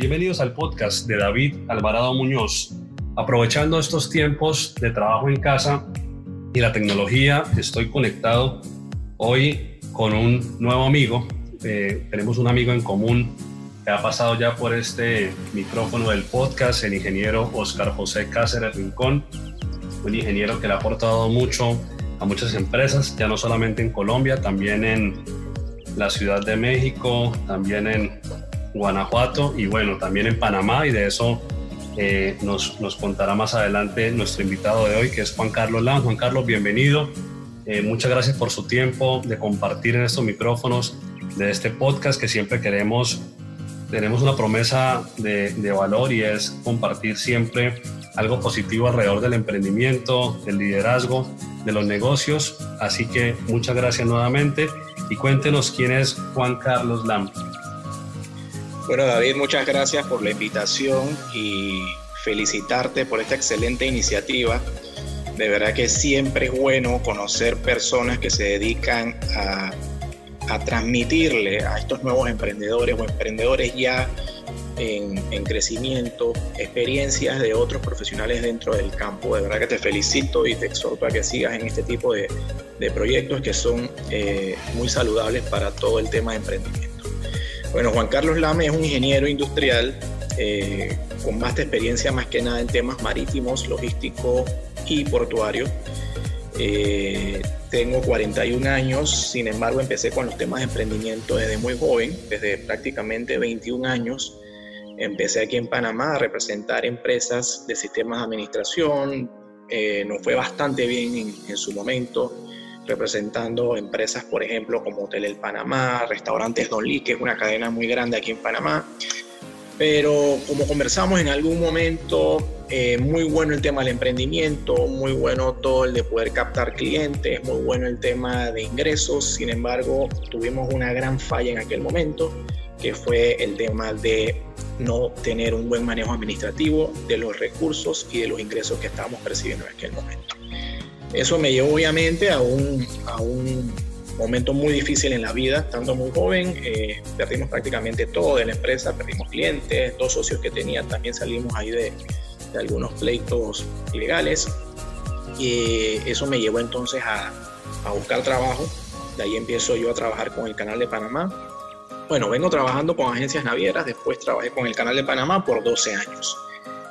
Bienvenidos al podcast de David Alvarado Muñoz. Aprovechando estos tiempos de trabajo en casa y la tecnología, estoy conectado hoy con un nuevo amigo. Eh, tenemos un amigo en común que ha pasado ya por este micrófono del podcast, el ingeniero Oscar José Cáceres Rincón, un ingeniero que le ha aportado mucho a muchas empresas, ya no solamente en Colombia, también en la Ciudad de México, también en Guanajuato y bueno, también en Panamá y de eso eh, nos, nos, contará más adelante nuestro invitado de hoy que es Juan Carlos Lam. Juan Carlos, bienvenido. Eh, muchas gracias por su tiempo de compartir en estos micrófonos de este podcast que siempre queremos. Tenemos una promesa de, de valor y es compartir siempre algo positivo alrededor del emprendimiento, del liderazgo, de los negocios. Así que muchas gracias nuevamente y cuéntenos quién es Juan Carlos Lam. Bueno, David, muchas gracias por la invitación y felicitarte por esta excelente iniciativa. De verdad que siempre es bueno conocer personas que se dedican a, transmitirle a estos nuevos emprendedores o emprendedores ya en, crecimiento, experiencias de otros profesionales dentro del campo. De verdad que te felicito y te exhorto a que sigas en este tipo de, proyectos que son eh, muy saludables para todo el tema de emprendimiento. Bueno, Juan Carlos Lame es un ingeniero industrial eh, con vasta experiencia más que nada en temas marítimos, logístico y portuario. Eh, tengo 41 años, sin embargo empecé con los temas de emprendimiento desde muy joven, desde prácticamente 21 años. Empecé aquí en Panamá a representar empresas de sistemas de administración, eh, nos fue bastante bien en, en su momento representando empresas, por ejemplo, como Hotel El Panamá, Restaurantes Don Lee, que es una cadena muy grande aquí en Panamá. Pero como conversamos en algún momento, eh, muy bueno el tema del emprendimiento, muy bueno todo el de poder captar clientes, muy bueno el tema de ingresos. Sin embargo, tuvimos una gran falla en aquel momento, que fue el tema de no tener un buen manejo administrativo de los recursos y de los ingresos que estábamos percibiendo en aquel momento. Eso me llevó obviamente a un, a un momento muy difícil en la vida, estando muy joven, eh, perdimos prácticamente todo de la empresa, perdimos clientes, dos socios que tenía también salimos ahí de, de algunos pleitos ilegales y eso me llevó entonces a, a, buscar trabajo, de ahí empiezo yo a trabajar con el Canal de Panamá. Bueno, vengo trabajando con agencias navieras, después trabajé con el Canal de Panamá por 12 años.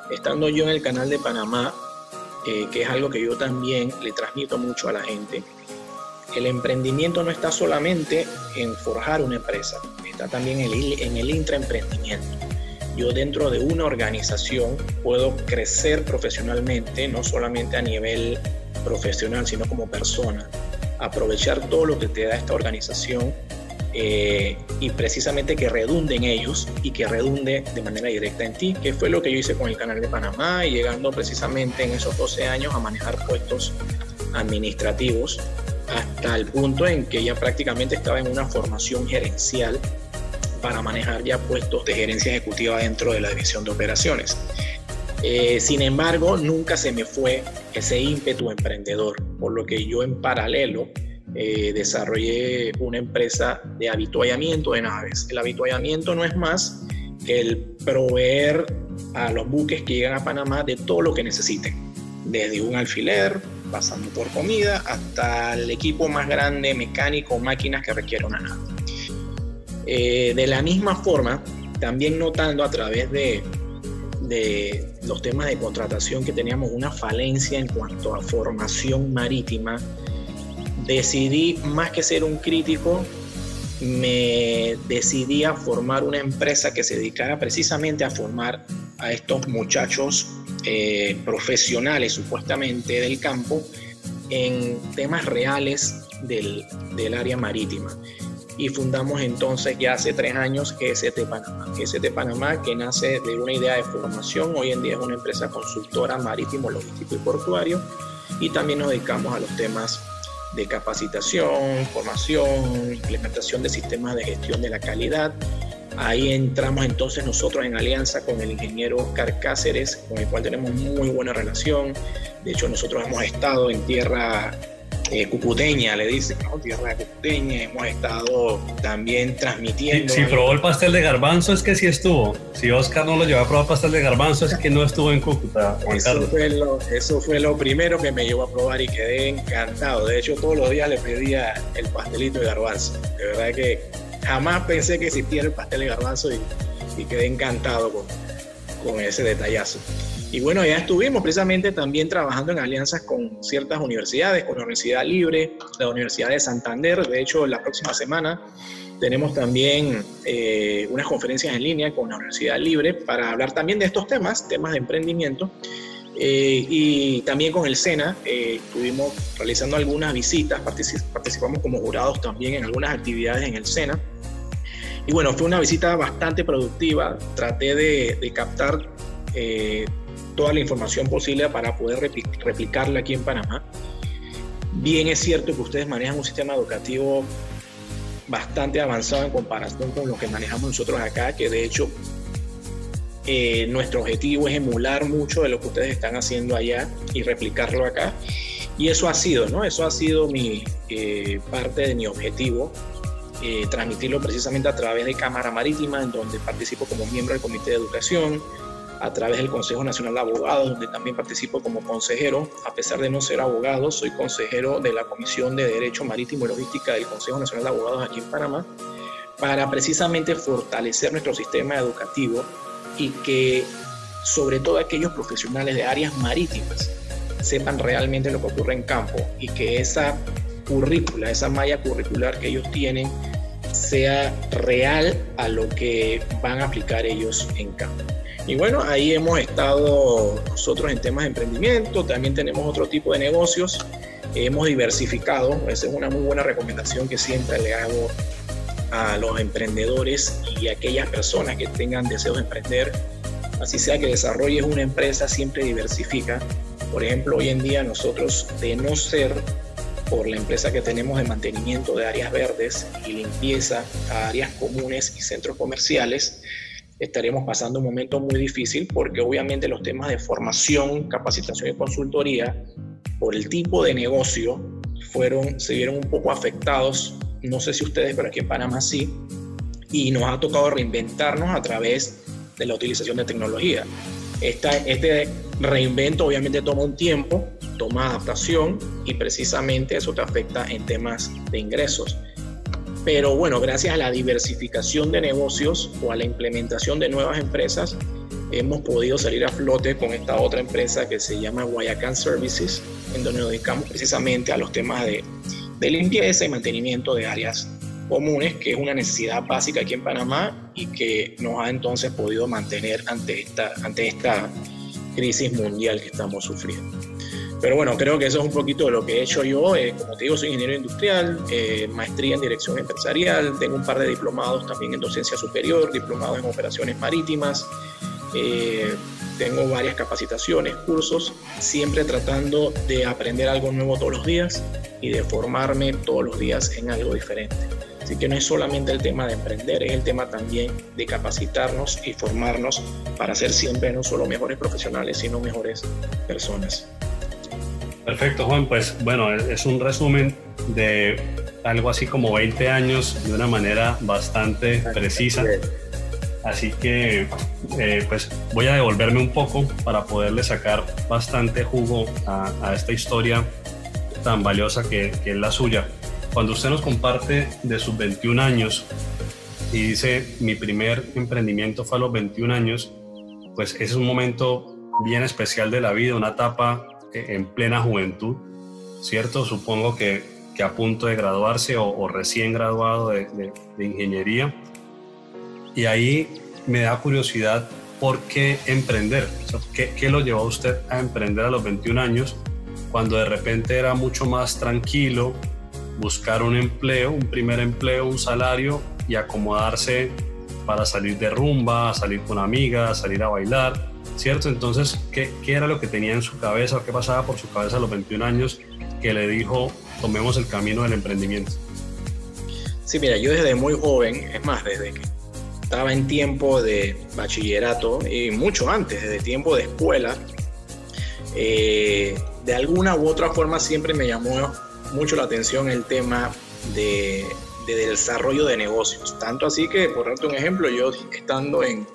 Estando yo en el Canal de Panamá, eh, que es algo que yo también le transmito mucho a la gente. El emprendimiento no está solamente en forjar una empresa, está también el, en el intraemprendimiento. Yo dentro de una organización puedo crecer profesionalmente, no solamente a nivel profesional, sino como persona. Aprovechar todo lo que te da esta organización eh, y precisamente que redunde en ellos y que redunde de manera directa en ti, que fue lo que yo hice con el canal de Panamá y llegando precisamente en esos 12 años a manejar puestos administrativos hasta el punto en que ya prácticamente estaba en una formación gerencial para manejar ya puestos de gerencia ejecutiva dentro de la división de operaciones. Eh, sin embargo, nunca se me fue ese ímpetu emprendedor, por lo que yo en paralelo eh, desarrollé una empresa de habituallamiento de naves. El habituallamiento no es más que el proveer a los buques que llegan a Panamá de todo lo que necesiten, desde un alfiler, pasando por comida, hasta el equipo más grande, mecánico, máquinas que requiere una nave. Eh, de la misma forma, también notando a través de, de los temas de contratación que teníamos una falencia en cuanto a formación marítima, decidí, más que ser un crítico, me decidí a formar una empresa que se dedicara precisamente a formar a estos muchachos eh, profesionales supuestamente del campo en temas reales del, del, área marítima. Y fundamos entonces ya hace tres años GST Panamá. GST Panamá que nace de una idea de formación, hoy en día es una empresa consultora marítimo, logístico y portuario y también nos dedicamos a los temas de capacitación, formación, implementación de sistemas de gestión de la calidad. Ahí entramos entonces nosotros en alianza con el ingeniero Oscar Cáceres, con el cual tenemos muy buena relación. De hecho, nosotros hemos estado en tierra eh, cucuteña, le dicen, ¿no? Tierra cucuteña. Hemos estado también transmitiendo. Si, probó el pastel de garbanzo, es que sí estuvo. Si Oscar no lo llevó a probar pastel de garbanzo, es que no estuvo en Cúcuta. eso, fue lo, eso fue lo primero que me llevó a probar y quedé encantado. De hecho, todos los días le pedía el pastelito de garbanzo. De verdad que jamás pensé que existiera el pastel de garbanzo y, quedé encantado con, con ese detallazo. Y bueno, ya estuvimos precisamente también trabajando en alianzas con ciertas universidades, con la Universidad Libre, la Universidad de Santander. De hecho, la próxima semana tenemos también eh, unas conferencias en línea con la Universidad Libre para hablar también de estos temas, temas de emprendimiento. Eh, y también con el SENA eh, estuvimos realizando algunas visitas, participamos como jurados también en algunas actividades en el SENA. Y bueno, fue una visita bastante productiva. Traté de, de captar toda la información posible para poder replicarla aquí en Panamá. Bien es cierto que ustedes manejan un sistema educativo bastante avanzado en comparación con lo que manejamos nosotros acá, que de hecho eh, nuestro objetivo es emular mucho de lo que ustedes están haciendo allá y replicarlo acá. Y eso ha sido, ¿no? Eso ha sido mi eh, parte de mi objetivo, eh, transmitirlo precisamente a través de Cámara Marítima, en donde participo como miembro del Comité de Educación, a través del Consejo Nacional de Abogados, donde también participo como consejero. A pesar de no ser abogado, soy consejero de la Comisión de Derecho Marítimo y Logística del Consejo Nacional de Abogados aquí en Panamá, para precisamente fortalecer nuestro sistema educativo y que sobre todo aquellos profesionales de áreas marítimas sepan realmente lo que ocurre en campo y que esa currícula, esa malla curricular que ellos tienen, sea real a lo que van a aplicar ellos en campo. Y bueno, ahí hemos estado nosotros en temas de emprendimiento, también tenemos otro tipo de negocios, hemos diversificado, esa es una muy buena recomendación que siempre le hago a los emprendedores y a aquellas personas que tengan deseos de emprender, así sea que desarrolles una empresa, siempre diversifica. Por ejemplo, hoy en día nosotros, de no ser por la empresa que tenemos de mantenimiento de áreas verdes y limpieza a áreas comunes y centros comerciales, estaremos pasando un momento muy difícil porque obviamente los temas de formación, capacitación y consultoría, por el tipo de negocio, fueron, se vieron un poco afectados, no sé si ustedes, pero aquí en Panamá sí, y nos ha tocado reinventarnos a través de la utilización de tecnología. Esta, este reinvento obviamente toma un tiempo, toma adaptación y precisamente eso te afecta en temas de ingresos. Pero bueno, gracias a la diversificación de negocios o a la implementación de nuevas empresas, hemos podido salir a flote con esta otra empresa que se llama Guayacán Services, en donde nos dedicamos precisamente a los temas de, limpieza y mantenimiento de áreas comunes, que es una necesidad básica aquí en Panamá y que nos ha entonces podido mantener ante esta, ante esta crisis mundial que estamos sufriendo. Pero bueno, creo que eso es un poquito de lo que he hecho yo. Eh, como te digo, soy ingeniero industrial, eh, maestría en dirección empresarial, tengo un par de diplomados también en docencia superior, diplomados en operaciones marítimas, eh, tengo varias capacitaciones, cursos, siempre tratando de aprender algo nuevo todos los días y de formarme todos los días en algo diferente. Así que no es solamente el tema de emprender, es el tema también de capacitarnos y formarnos para ser siempre no solo mejores profesionales, sino mejores personas. Perfecto, Juan. Pues bueno, es un resumen de algo así como 20 años de una manera bastante precisa. Así que eh, pues voy a devolverme un poco para poderle sacar bastante jugo a, esta historia tan valiosa que, es la suya. Cuando usted nos comparte de sus 21 años y dice mi primer emprendimiento fue a los 21 años, pues es un momento bien especial de la vida, una etapa en plena juventud, ¿cierto? Supongo que, a punto de graduarse o, recién graduado de, de, ingeniería. Y ahí me da curiosidad por qué emprender. ¿qué, ¿qué, lo llevó a usted a emprender a los 21 años cuando de repente era mucho más tranquilo buscar un empleo, un primer empleo, un salario y acomodarse para salir de rumba, salir con amigas, salir a bailar? ¿Cierto? Entonces, ¿qué, ¿qué, era lo que tenía en su cabeza o qué pasaba por su cabeza a los 21 años que le dijo, tomemos el camino del emprendimiento? Sí, mira, yo desde muy joven, es más, desde que estaba en tiempo de bachillerato y mucho antes, desde tiempo de escuela, eh, de alguna u otra forma siempre me llamó mucho la atención el tema de, desarrollo de negocios. Tanto así que, por darte un ejemplo, yo estando en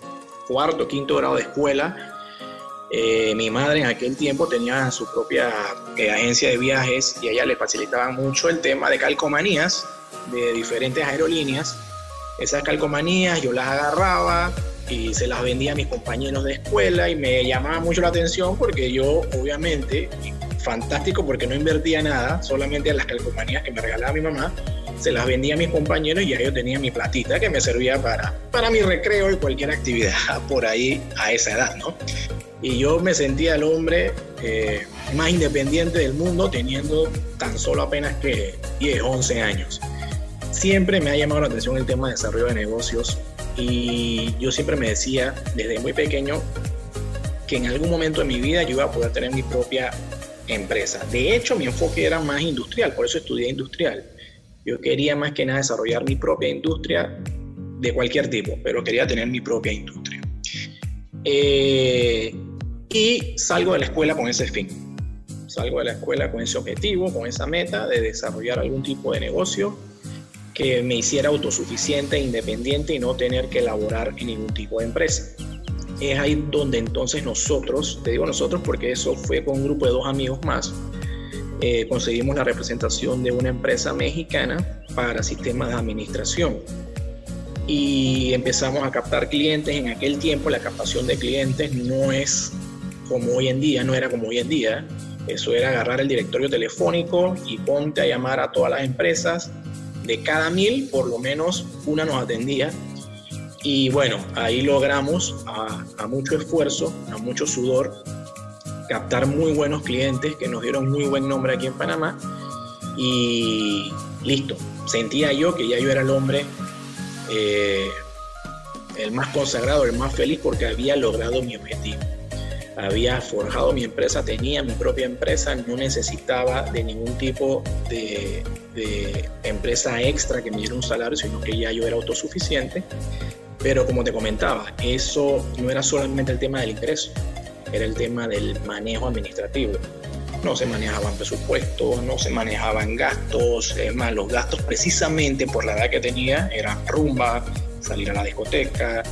cuarto, quinto grado de escuela, eh, mi madre en aquel tiempo tenía su propia eh, agencia de viajes y a ella le facilitaba mucho el tema de calcomanías de diferentes aerolíneas. Esas calcomanías yo las agarraba y se las vendía a mis compañeros de escuela y me llamaba mucho la atención porque yo obviamente fantástico porque no invertía nada, solamente a las calcomanías que me regalaba mi mamá, se las vendía a mis compañeros y ya yo tenía mi platita que me servía para, para mi recreo y cualquier actividad por ahí a esa edad, ¿no? Y yo me sentía el hombre eh, más independiente del mundo teniendo tan solo apenas que 10, 11 años. Siempre me ha llamado la atención el tema de desarrollo de negocios y yo siempre me decía desde muy pequeño que en algún momento de mi vida yo iba a poder tener mi propia empresa. De hecho, mi enfoque era más industrial, por eso estudié industrial. Yo quería más que nada desarrollar mi propia industria de cualquier tipo, pero quería tener mi propia industria. Eh, y salgo de la escuela con ese fin. Salgo de la escuela con ese objetivo, con esa meta de desarrollar algún tipo de negocio que me hiciera autosuficiente, independiente y no tener que elaborar en ningún tipo de empresa es ahí donde entonces nosotros, te digo nosotros porque eso fue con un grupo de dos amigos más, eh, conseguimos la representación de una empresa mexicana para sistemas de administración y empezamos a captar clientes. En aquel tiempo la captación de clientes no es como hoy en día, no era como hoy en día. Eso era agarrar el directorio telefónico y ponte a llamar a todas las empresas. De cada mil, por lo menos una nos atendía y bueno, ahí logramos a, mucho esfuerzo, a mucho sudor, captar muy buenos clientes que nos dieron muy buen nombre aquí en Panamá. Y listo, sentía yo que ya yo era el hombre eh, el más consagrado, el más feliz porque había logrado mi objetivo. Había forjado mi empresa, tenía mi propia empresa, no necesitaba de ningún tipo de, de empresa extra que me diera un salario, sino que ya yo era autosuficiente pero como te comentaba, eso no era solamente el tema del ingreso, era el tema del manejo administrativo. No se manejaban presupuestos, no se manejaban gastos, es los gastos precisamente por la edad que tenía eran rumba, salir a la discoteca,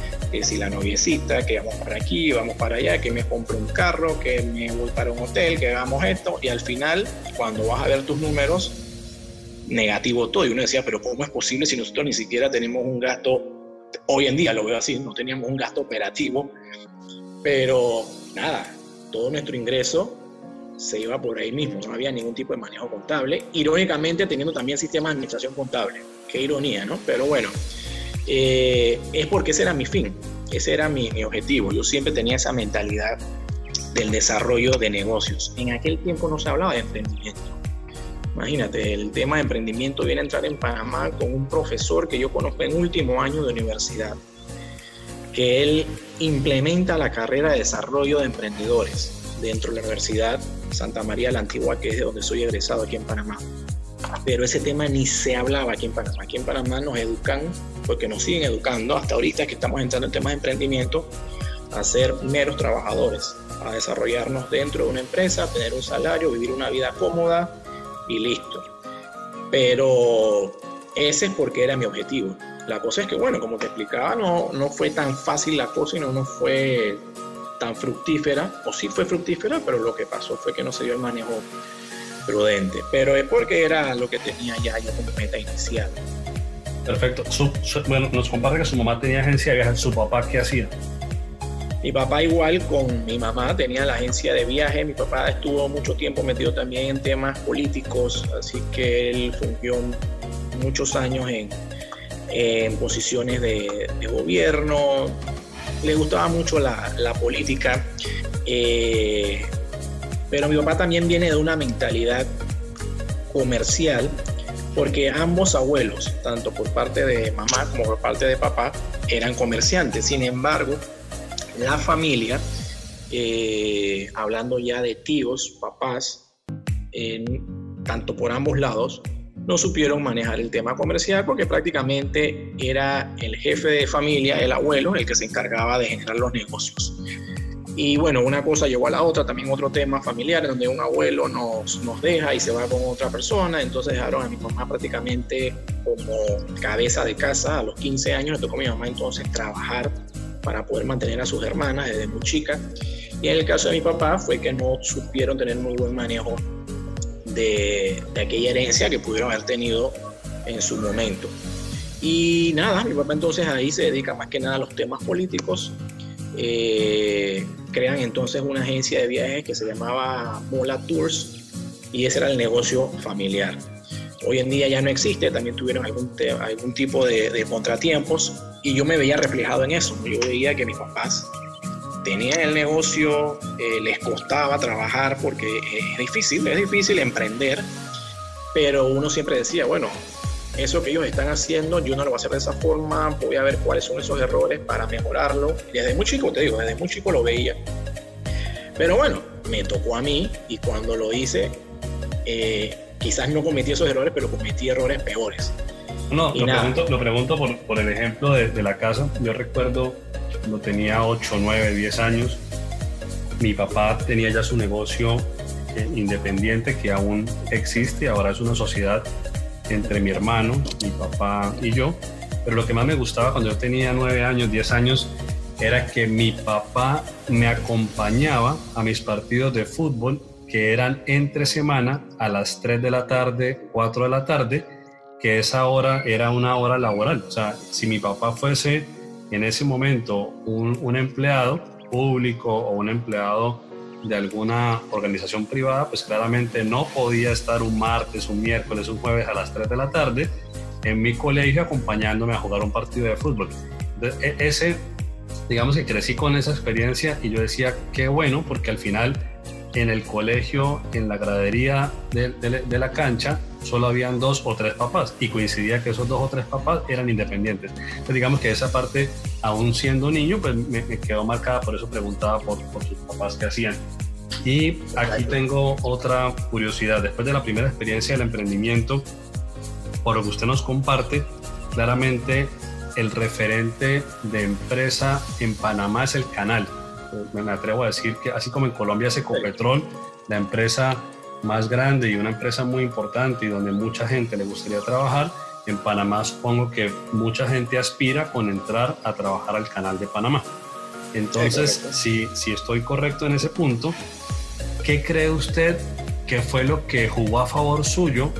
si la noviecita, que vamos para aquí, vamos para allá, que me compro un carro, que me voy para un hotel, que hagamos esto, y al final, cuando vas a ver tus números, negativo todo. Y uno decía, pero ¿cómo es posible si nosotros ni siquiera tenemos un gasto Hoy en día lo veo así, no teníamos un gasto operativo, pero nada, todo nuestro ingreso se iba por ahí mismo, no había ningún tipo de manejo contable, irónicamente teniendo también sistemas de administración contable, qué ironía, ¿no? Pero bueno, eh, es porque ese era mi fin, ese era mi, mi objetivo, yo siempre tenía esa mentalidad del desarrollo de negocios. En aquel tiempo no se hablaba de emprendimiento Imagínate, el tema de emprendimiento viene a entrar en Panamá con un profesor que yo conozco en último año de universidad, que él implementa la carrera de desarrollo de emprendedores dentro de la Universidad Santa María la Antigua, que es de donde soy egresado aquí en Panamá. Pero ese tema ni se hablaba aquí en Panamá. Aquí en Panamá nos educan, porque nos siguen educando hasta ahorita que estamos entrando en temas de emprendimiento, a ser meros trabajadores, a desarrollarnos dentro de una empresa, tener un salario, vivir una vida cómoda, y listo. Pero ese es porque era mi objetivo. La cosa es que, bueno, como te explicaba, no, no fue tan fácil la cosa y no, no fue tan fructífera, o sí fue fructífera, pero lo que pasó fue que no se dio el manejo prudente. Pero es porque era lo que tenía ya, ya como meta inicial. Perfecto. bueno, nos comparte que su mamá tenía agencia de viajes, su papá, ¿qué hacía? Mi papá igual con mi mamá tenía la agencia de viaje, mi papá estuvo mucho tiempo metido también en temas políticos, así que él fungió muchos años en, posiciones de, gobierno, le gustaba mucho la, política, eh, pero mi papá también viene de una mentalidad comercial, porque ambos abuelos, tanto por parte de mamá como por parte de papá, eran comerciantes. Sin embargo, la familia, eh, hablando ya de tíos, papás, tanto por ambos lados, no supieron manejar el tema comercial porque prácticamente era el jefe de familia, el abuelo, el que se encargaba de generar los negocios. Y bueno, una cosa llevó a la otra, también otro tema familiar, donde un abuelo nos, nos deja y se va con otra persona, entonces dejaron a mi mamá prácticamente como cabeza de casa a los 15 años, le tocó mi mamá entonces trabajar para poder mantener a sus hermanas desde muy chica. Y en el caso de mi papá fue que no supieron tener muy buen manejo de, de aquella herencia que pudieron haber tenido en su momento. Y nada, mi papá entonces ahí se dedica más que nada a los temas políticos. Eh, crean entonces una agencia de viajes que se llamaba Mola Tours y ese era el negocio familiar. Hoy en día ya no existe, también tuvieron algún, algún tipo de, contratiempos y yo me veía reflejado en eso. Yo veía que mis papás tenían el negocio, eh, les costaba trabajar porque es difícil, es difícil emprender, pero uno siempre decía, bueno, eso que ellos están haciendo, yo no lo voy a hacer de esa forma, voy a ver cuáles son esos errores para mejorarlo. Desde muy chico, te digo, desde muy chico lo veía. Pero bueno, me tocó a mí y cuando lo hice, eh, quizás no cometí esos errores, pero cometí errores peores. No, lo pregunto, lo pregunto, por, por el ejemplo de, de, la casa. Yo recuerdo cuando tenía 8, 9, 10 años, mi papá tenía ya su negocio eh, independiente que aún existe, ahora es una sociedad entre mi hermano, mi papá y yo. Pero lo que más me gustaba cuando yo tenía 9 años, 10 años, era que mi papá me acompañaba a mis partidos de fútbol que eran entre semana a las 3 de la tarde, 4 de la tarde, que esa hora era una hora laboral. O sea, si mi papá fuese en ese momento un, empleado público o un empleado de alguna organización privada, pues claramente no podía estar un martes, un miércoles, un jueves a las 3 de la tarde en mi colegio acompañándome a jugar un partido de fútbol. E, ese, digamos que crecí con esa experiencia y yo decía, qué bueno, porque al final en el colegio, en la gradería de, de, la cancha, solo habían dos o tres papás y coincidía que esos dos o tres papás eran independientes. Entonces digamos que esa parte, aún siendo niño, pues me, quedó marcada, por eso preguntaba por, por sus papás qué hacían. Y aquí tengo otra curiosidad. Después de la primera experiencia del emprendimiento, por lo que usted nos comparte, claramente el referente de empresa en Panamá es el canal me atrevo a decir que así como en Colombia es Ecopetrol, la empresa más grande y una empresa muy importante y donde mucha gente le gustaría trabajar, en Panamá supongo que mucha gente aspira con entrar a trabajar al canal de Panamá. Entonces, si, si estoy correcto en ese punto, ¿qué cree usted que fue lo que jugó a favor suyo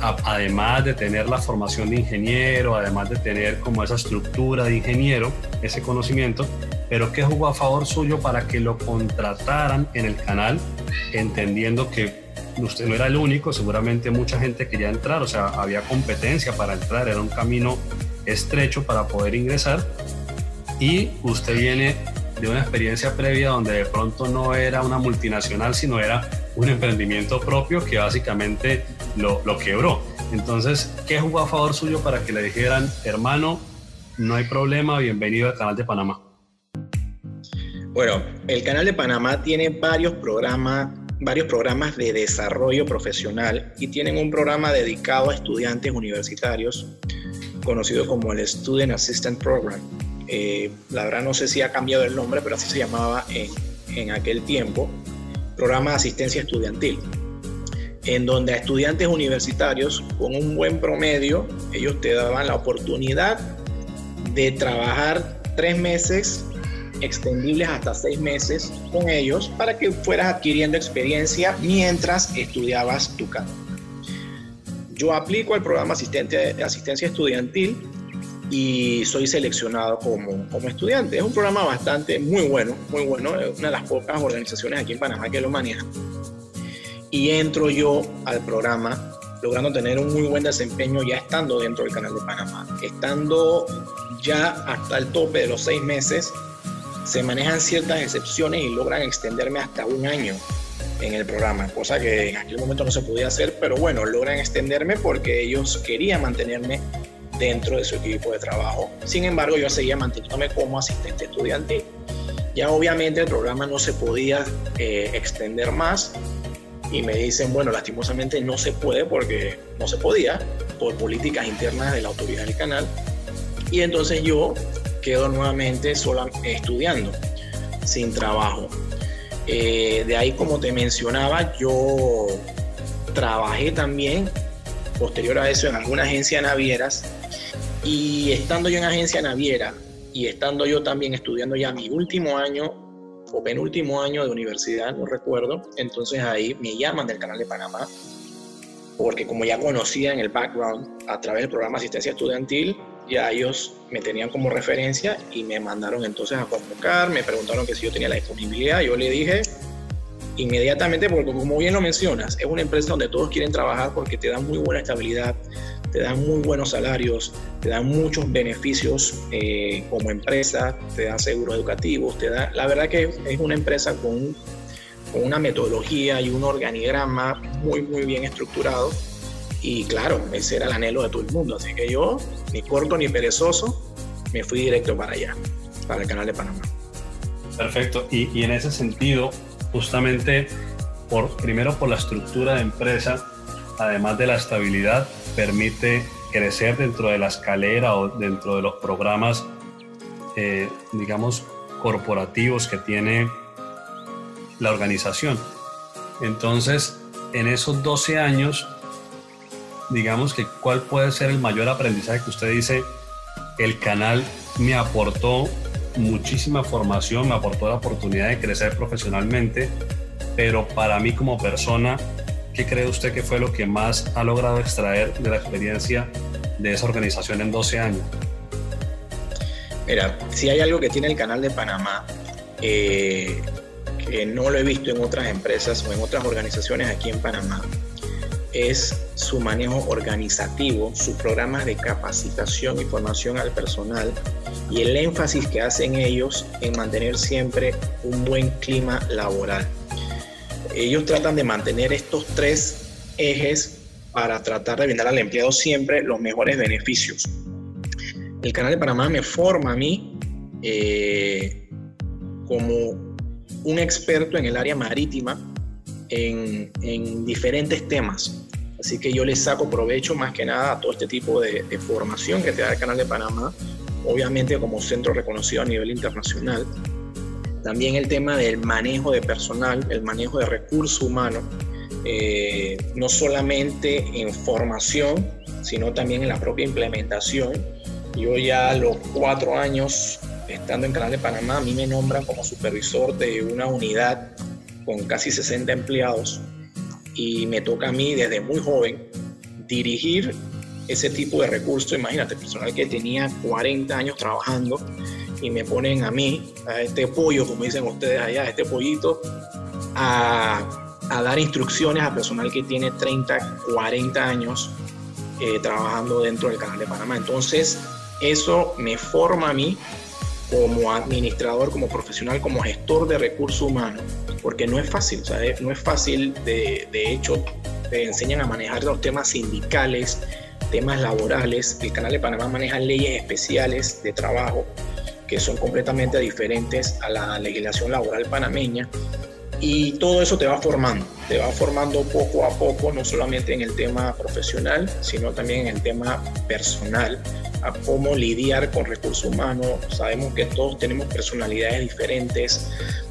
además de tener la formación de ingeniero, además de tener como esa estructura de ingeniero, ese conocimiento, pero que jugó a favor suyo para que lo contrataran en el canal, entendiendo que usted no era el único, seguramente mucha gente quería entrar, o sea, había competencia para entrar, era un camino estrecho para poder ingresar y usted viene de una experiencia previa donde de pronto no era una multinacional, sino era un emprendimiento propio que básicamente lo, lo quebró. Entonces, ¿qué jugó a favor suyo para que le dijeran, hermano, no hay problema, bienvenido al canal de Panamá? Bueno, el canal de Panamá tiene varios programas, varios programas de desarrollo profesional y tienen un programa dedicado a estudiantes universitarios conocido como el Student Assistant Program. Eh, la verdad no sé si ha cambiado el nombre, pero así se llamaba en, en aquel tiempo, programa de asistencia estudiantil, en donde a estudiantes universitarios con un buen promedio, ellos te daban la oportunidad de trabajar tres meses extendibles hasta seis meses con ellos para que fueras adquiriendo experiencia mientras estudiabas tu carrera. Yo aplico al programa asistente asistencia estudiantil y soy seleccionado como, como estudiante. Es un programa bastante muy bueno, muy bueno, es una de las pocas organizaciones aquí en Panamá que lo maneja. Y entro yo al programa logrando tener un muy buen desempeño ya estando dentro del canal de Panamá. Estando ya hasta el tope de los seis meses, se manejan ciertas excepciones y logran extenderme hasta un año en el programa, cosa que en aquel momento no se podía hacer, pero bueno, logran extenderme porque ellos querían mantenerme dentro de su equipo de trabajo. Sin embargo, yo seguía manteniéndome como asistente estudiantil. Ya obviamente el programa no se podía eh, extender más y me dicen, bueno, lastimosamente no se puede porque no se podía por políticas internas de la autoridad del canal. Y entonces yo quedo nuevamente sola estudiando. sin trabajo. Eh, de ahí, como te mencionaba, yo trabajé también, posterior a eso, en alguna agencia navieras. Y estando yo en agencia naviera y estando yo también estudiando ya mi último año o penúltimo año de universidad, no recuerdo, entonces ahí me llaman del canal de Panamá, porque como ya conocía en el background a través del programa asistencia estudiantil, ya ellos me tenían como referencia y me mandaron entonces a convocar, me preguntaron que si yo tenía la disponibilidad, yo le dije inmediatamente, porque como bien lo mencionas, es una empresa donde todos quieren trabajar porque te dan muy buena estabilidad, te dan muy buenos salarios, te dan muchos beneficios eh, como empresa, te dan seguros educativos, te da, la verdad que es una empresa con, con una metodología y un organigrama muy, muy bien estructurado y claro, ese era el anhelo de todo el mundo. Así que yo, ni corto ni perezoso, me fui directo para allá, para el canal de Panamá. Perfecto. Y, y en ese sentido, justamente, por, primero por la estructura de empresa, además de la estabilidad, permite crecer dentro de la escalera o dentro de los programas, eh, digamos, corporativos que tiene la organización. Entonces, en esos 12 años, digamos que cuál puede ser el mayor aprendizaje que usted dice, el canal me aportó muchísima formación, me aportó la oportunidad de crecer profesionalmente, pero para mí como persona, ¿qué cree usted que fue lo que más ha logrado extraer de la experiencia de esa organización en 12 años? Mira, si hay algo que tiene el canal de Panamá, eh, que no lo he visto en otras empresas o en otras organizaciones aquí en Panamá, es su manejo organizativo, sus programas de capacitación y formación al personal y el énfasis que hacen ellos en mantener siempre un buen clima laboral. Ellos tratan de mantener estos tres ejes para tratar de brindar al empleado siempre los mejores beneficios. El Canal de Panamá me forma a mí eh, como un experto en el área marítima en, en diferentes temas. Así que yo le saco provecho más que nada a todo este tipo de, formación que te da el Canal de Panamá, obviamente como centro reconocido a nivel internacional. También el tema del manejo de personal, el manejo de recursos humanos, eh, no solamente en formación, sino también en la propia implementación. Yo ya a los cuatro años estando en Canal de Panamá, a mí me nombran como supervisor de una unidad con casi 60 empleados y me toca a mí desde muy joven dirigir ese tipo de recursos. Imagínate, personal que tenía 40 años trabajando y me ponen a mí, a este pollo, como dicen ustedes allá, a este pollito, a, dar instrucciones a personal que tiene 30, 40 años eh, trabajando dentro del canal de Panamá. Entonces, eso me forma a mí como administrador, como profesional, como gestor de recursos humanos porque no es fácil, no es fácil, de, de hecho, te enseñan a manejar los temas sindicales, temas laborales, el Canal de Panamá maneja leyes especiales de trabajo que son completamente diferentes a la legislación laboral panameña y todo eso te va formando, te va formando poco a poco, no solamente en el tema profesional, sino también en el tema personal, a cómo lidiar con recursos humanos. Sabemos que todos tenemos personalidades diferentes,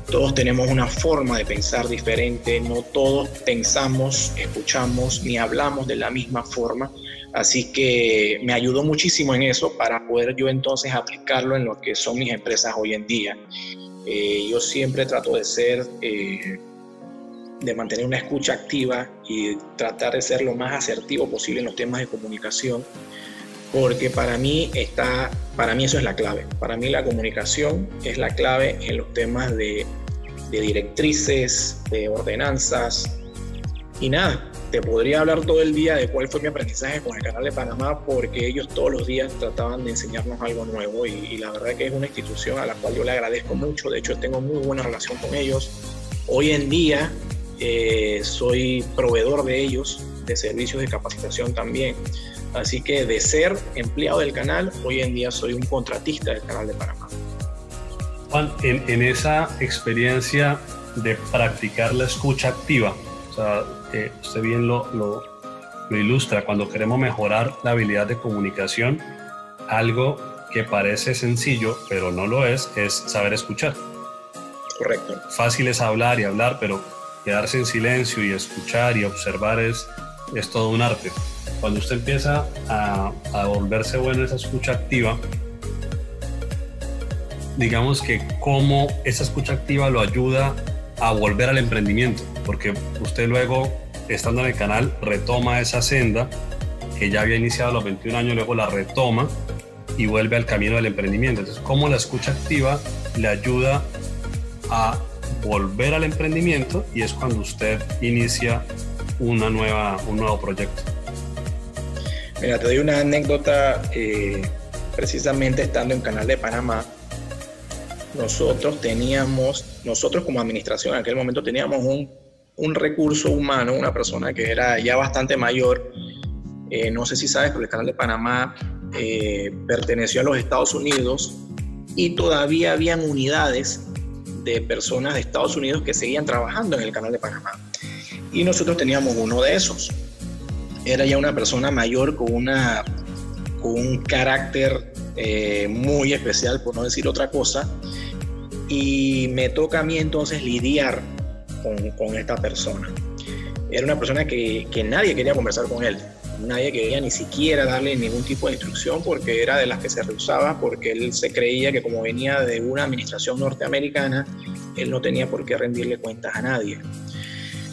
todos tenemos una forma de pensar diferente, no todos pensamos, escuchamos ni hablamos de la misma forma. Así que me ayudó muchísimo en eso para poder yo entonces aplicarlo en lo que son mis empresas hoy en día. Eh, yo siempre trato de ser, eh, de mantener una escucha activa y tratar de ser lo más asertivo posible en los temas de comunicación porque para mí está, para mí eso es la clave. Para mí la comunicación es la clave en los temas de, directrices, de ordenanzas y nada. Te podría hablar todo el día de cuál fue mi aprendizaje con el canal de Panamá porque ellos todos los días trataban de enseñarnos algo nuevo y, la verdad que es una institución a la cual yo le agradezco mucho. De hecho, tengo muy buena relación con ellos. Hoy en día eh, soy proveedor de ellos, de servicios de capacitación también. Así que de ser empleado del canal, hoy en día soy un contratista del canal de Panamá. Juan, en, esa experiencia de practicar la escucha activa, o sea, eh, usted bien lo, lo, lo ilustra, cuando queremos mejorar la habilidad de comunicación, algo que parece sencillo, pero no lo es, es saber escuchar. Correcto. Fácil es hablar y hablar, pero quedarse en silencio y escuchar y observar es, es todo un arte. Cuando usted empieza a, a volverse bueno en esa escucha activa, digamos que cómo esa escucha activa lo ayuda a volver al emprendimiento, porque usted luego, estando en el canal, retoma esa senda que ya había iniciado a los 21 años, luego la retoma y vuelve al camino del emprendimiento. Entonces, cómo la escucha activa le ayuda a volver al emprendimiento y es cuando usted inicia una nueva, un nuevo proyecto. Mira, te doy una anécdota, eh, precisamente estando en Canal de Panamá, nosotros teníamos, nosotros como administración en aquel momento teníamos un, un recurso humano, una persona que era ya bastante mayor, eh, no sé si sabes, pero el Canal de Panamá eh, perteneció a los Estados Unidos y todavía habían unidades de personas de Estados Unidos que seguían trabajando en el Canal de Panamá. Y nosotros teníamos uno de esos. Era ya una persona mayor con, una, con un carácter eh, muy especial, por no decir otra cosa, y me toca a mí entonces lidiar con, con esta persona. Era una persona que, que, nadie quería conversar con él, nadie quería ni siquiera darle ningún tipo de instrucción porque era de las que se rehusaba, porque él se creía que como venía de una administración norteamericana, él no tenía por qué rendirle cuentas a nadie.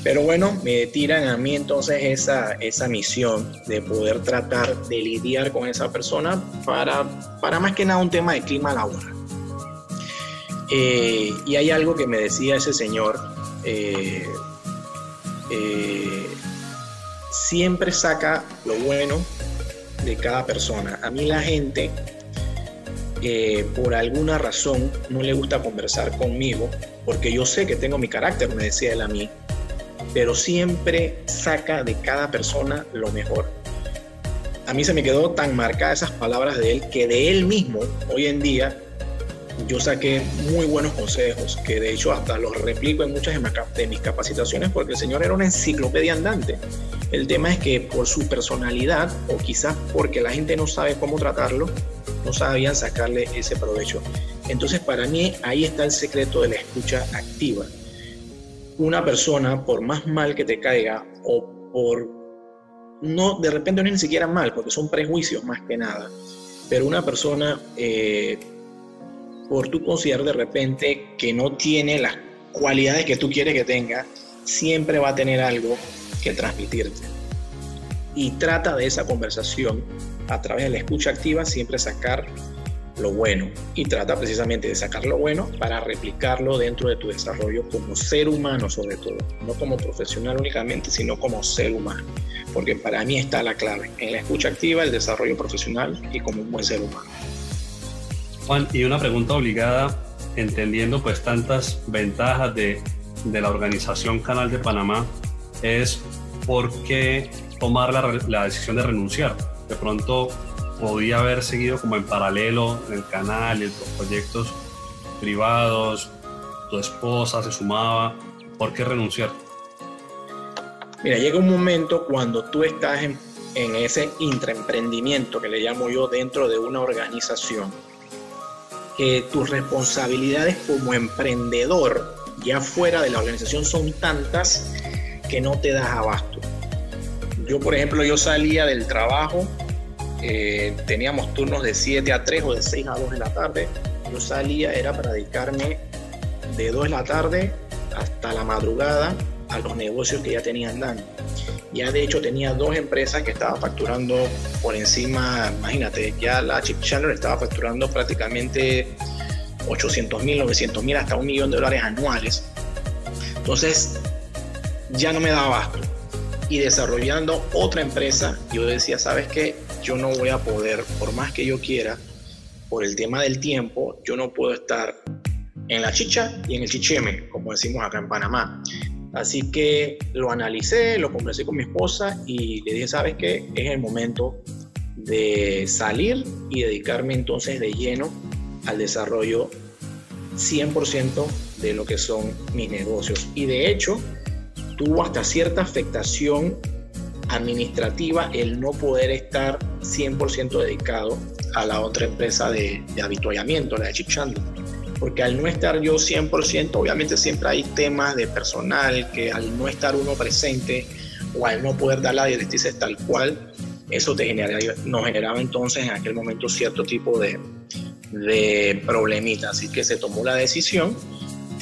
Pero bueno, me tiran a mí entonces esa, esa misión de poder tratar de lidiar con esa persona para, para más que nada un tema de clima laboral. Eh, y hay algo que me decía ese señor, eh, eh, siempre saca lo bueno de cada persona. A mí la gente, por alguna razón, no le gusta conversar conmigo, porque yo sé que tengo mi carácter, me decía él a mí, pero siempre saca de cada persona lo mejor. A mí se me quedó tan marcada esas palabras de él que de él mismo, hoy en día, yo saqué muy buenos consejos, que de hecho hasta los replico en muchas de mis capacitaciones porque el señor era una enciclopedia andante. El tema es que por su personalidad o quizás porque la gente no sabe cómo tratarlo, no sabían sacarle ese provecho. Entonces para mí ahí está el secreto de la escucha activa. Una persona, por más mal que te caiga o por... No, de repente no es ni siquiera mal, porque son prejuicios más que nada, pero una persona eh, por tu considerar de repente que no tiene las cualidades que tú quieres que tenga, siempre va a tener algo que transmitirte. Y trata de esa conversación a través de la escucha activa siempre sacar lo bueno y trata precisamente de sacar lo bueno para replicarlo dentro de tu desarrollo como ser humano sobre todo, no como profesional únicamente, sino como ser humano, porque para mí está la clave en la escucha activa, el desarrollo profesional y como un buen ser humano. Juan, y una pregunta obligada, entendiendo pues tantas ventajas de, de la organización Canal de Panamá, es por qué tomar la, la, decisión de renunciar. De pronto podía haber seguido como en paralelo el canal los proyectos privados, tu esposa se sumaba, ¿por qué renunciar? Mira, llega un momento cuando tú estás en, en ese intraemprendimiento que le llamo yo dentro de una organización que tus responsabilidades como emprendedor ya fuera de la organización son tantas que no te das abasto. Yo, por ejemplo, yo salía del trabajo, eh, teníamos turnos de 7 a 3 o de 6 a 2 de la tarde. Yo salía, era para dedicarme de 2 de la tarde hasta la madrugada a los negocios que ya tenían dando. Ya de hecho tenía dos empresas que estaban facturando por encima, imagínate, ya la Chip Chandler estaba facturando prácticamente 800 mil, 900 mil, hasta un millón de dólares anuales. Entonces, ya no me daba abasto. Y desarrollando otra empresa, yo decía, ¿sabes qué? Yo no voy a poder, por más que yo quiera, por el tema del tiempo, yo no puedo estar en la chicha y en el chicheme, como decimos acá en Panamá. Así que lo analicé, lo conversé con mi esposa y le dije, ¿sabes qué? Es el momento de salir y dedicarme entonces de lleno al desarrollo 100% de lo que son mis negocios. Y de hecho, tuvo hasta cierta afectación administrativa el no poder estar 100% dedicado a la otra empresa de, de la de Chip porque al no estar yo 100%, obviamente siempre hay temas de personal que al no estar uno presente o al no poder dar la directrices tal cual, eso te nos generaba entonces en aquel momento cierto tipo de, de problemita. Así que se tomó la decisión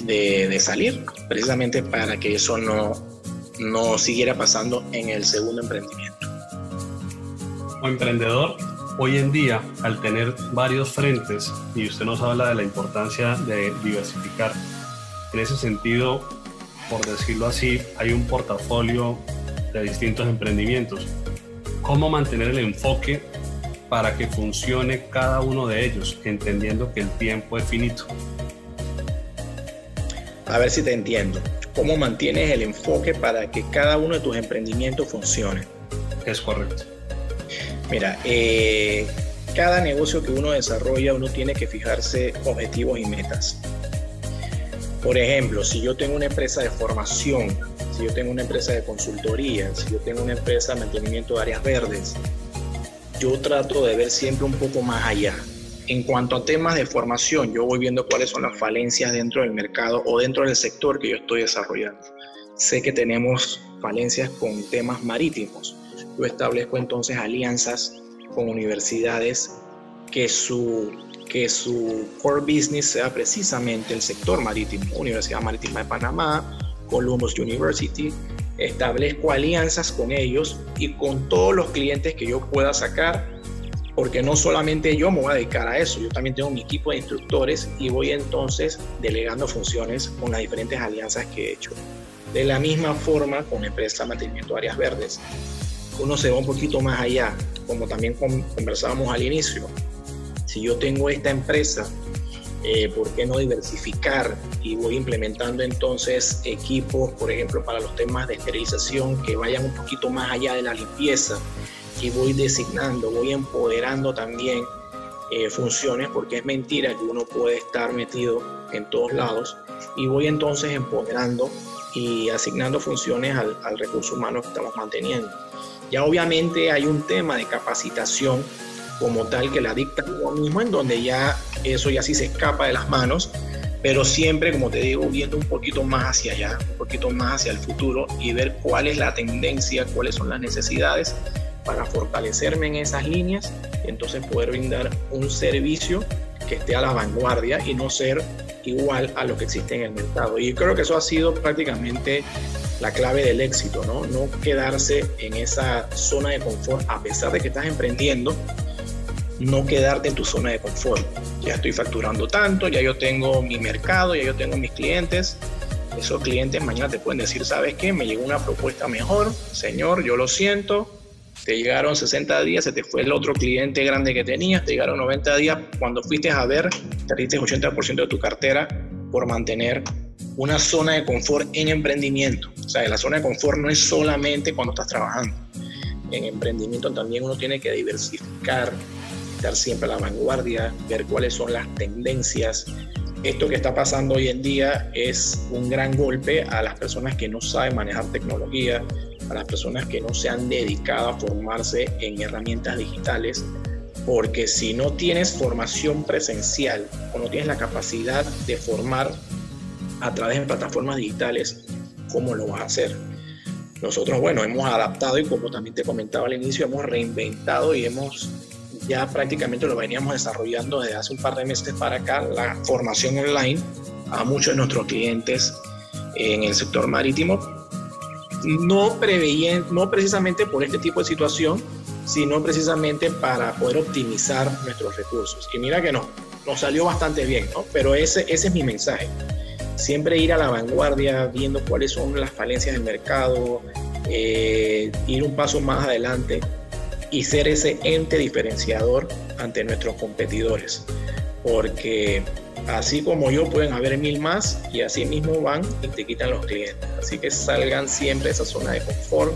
de, de, salir, precisamente para que eso no, no siguiera pasando en el segundo emprendimiento. Como emprendedor, hoy en día, al tener varios frentes, y usted nos habla de la importancia de diversificar, en ese sentido, por decirlo así, hay un portafolio de distintos emprendimientos. ¿Cómo mantener el enfoque para que funcione cada uno de ellos, entendiendo que el tiempo es finito? A ver si te entiendo. ¿Cómo mantienes el enfoque para que cada uno de tus emprendimientos funcione? Es correcto. Mira, eh, cada negocio que uno desarrolla, uno tiene que fijarse objetivos y metas. Por ejemplo, si yo tengo una empresa de formación, si yo tengo una empresa de consultoría, si yo tengo una empresa de mantenimiento de áreas verdes, yo trato de ver siempre un poco más allá. En cuanto a temas de formación, yo voy viendo cuáles son las falencias dentro del mercado o dentro del sector que yo estoy desarrollando. Sé que tenemos falencias con temas marítimos. Yo establezco entonces alianzas con universidades que su, que su core business sea precisamente el sector marítimo. Universidad Marítima de Panamá, Columbus University, establezco alianzas con ellos y con todos los clientes que yo pueda sacar, porque no solamente yo me voy a dedicar a eso, yo también tengo mi equipo de instructores y voy entonces delegando funciones con las diferentes alianzas que he hecho. De la misma forma con la empresa Mantenimiento Áreas Verdes, uno se va un poquito más allá, como también conversábamos al inicio. Si yo tengo esta empresa eh, ¿por qué no diversificar? Y voy implementando entonces equipos, por ejemplo, para los temas de esterilización que vayan un poquito más allá de la limpieza y voy designando, voy empoderando también eh, funciones porque es mentira que uno puede estar metido en todos lados y voy entonces empoderando y asignando funciones al, al recurso humano que estamos manteniendo. Ya obviamente hay un tema de capacitación como tal que la dicta uno mismo, en donde ya eso ya sí se escapa de las manos, pero siempre, como te digo, viendo un poquito más hacia allá, un poquito más hacia el futuro y ver cuál es la tendencia, cuáles son las necesidades para fortalecerme en esas líneas y entonces poder brindar un servicio que esté a la vanguardia y no ser igual a lo que existe en el mercado. Y creo que eso ha sido prácticamente la clave del éxito, ¿no? No quedarse en esa zona de confort a pesar de que estás emprendiendo, no quedarte en tu zona de confort. Ya estoy facturando tanto, ya yo tengo mi mercado, ya yo tengo mis clientes. Esos clientes mañana te pueden decir, ¿sabes qué? Me llegó una propuesta mejor, señor, yo lo siento. Te llegaron 60 días, se te fue el otro cliente grande que tenías, te llegaron 90 días. Cuando fuiste a ver, perdiste 80% de tu cartera por mantener una zona de confort en emprendimiento. O sea, la zona de confort no es solamente cuando estás trabajando. En emprendimiento también uno tiene que diversificar, estar siempre a la vanguardia, ver cuáles son las tendencias. Esto que está pasando hoy en día es un gran golpe a las personas que no saben manejar tecnología, a las personas que no se han dedicado a formarse en herramientas digitales, porque si no tienes formación presencial o no tienes la capacidad de formar a través de plataformas digitales, ¿cómo lo vas a hacer? Nosotros, bueno, hemos adaptado y como también te comentaba al inicio, hemos reinventado y hemos ya prácticamente lo veníamos desarrollando desde hace un par de meses para acá, la formación online a muchos de nuestros clientes en el sector marítimo, no, preveían, no precisamente por este tipo de situación, sino precisamente para poder optimizar nuestros recursos. Y mira que no, nos salió bastante bien, ¿no? Pero ese, ese es mi mensaje. Siempre ir a la vanguardia, viendo cuáles son las falencias del mercado, eh, ir un paso más adelante y ser ese ente diferenciador ante nuestros competidores. Porque así como yo pueden haber mil más y así mismo van y te quitan los clientes. Así que salgan siempre de esa zona de confort.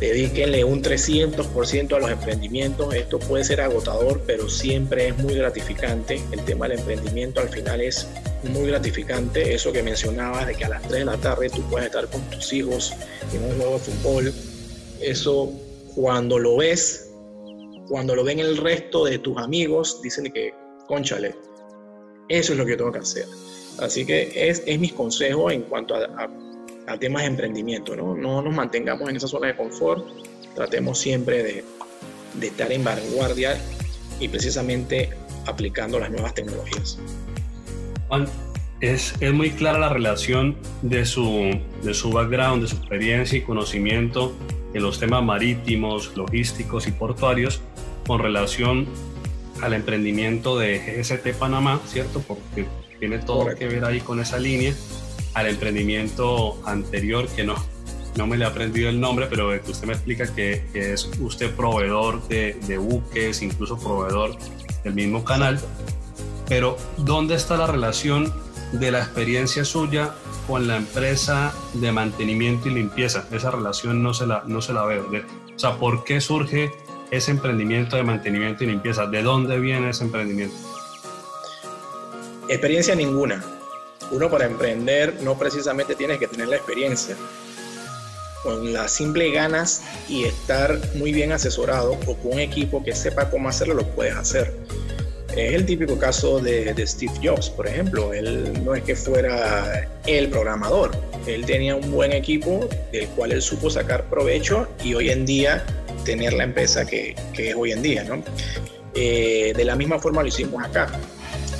Dedíquenle un 300% a los emprendimientos. Esto puede ser agotador, pero siempre es muy gratificante. El tema del emprendimiento al final es muy gratificante. Eso que mencionabas de que a las 3 de la tarde tú puedes estar con tus hijos en un juego de fútbol. Eso cuando lo ves, cuando lo ven el resto de tus amigos, dicen que, conchale, Eso es lo que yo tengo que hacer. Así que es, es mi consejo en cuanto a, a, temas de emprendimiento, ¿no? No nos mantengamos en esa zona de confort, tratemos siempre de, de estar en vanguardia y precisamente aplicando las nuevas tecnologías. Juan, es, es, muy clara la relación de su, de su background, de su experiencia y conocimiento en los temas marítimos, logísticos y portuarios con relación al emprendimiento de GST Panamá, ¿cierto? Porque tiene todo que ver ahí con esa línea, al emprendimiento anterior que no, no me le he aprendido el nombre, pero que usted me explica que, es usted proveedor de, de, buques, incluso proveedor del mismo canal. Pero, ¿dónde está la relación de la experiencia suya con la empresa de mantenimiento y limpieza? Esa relación no se la, no se la veo. o sea, ¿por qué surge ese emprendimiento de mantenimiento y limpieza? ¿De dónde viene ese emprendimiento? Experiencia ninguna. Uno para emprender no precisamente tienes que tener la experiencia. Con las simples ganas y estar muy bien asesorado o con un equipo que sepa cómo hacerlo, lo puedes hacer. Es el típico caso de, de, Steve Jobs, por ejemplo. Él no es que fuera el programador, él tenía un buen equipo del cual él supo sacar provecho y hoy en día tener la empresa que, es hoy en día. ¿no? Eh, de la misma forma lo hicimos acá.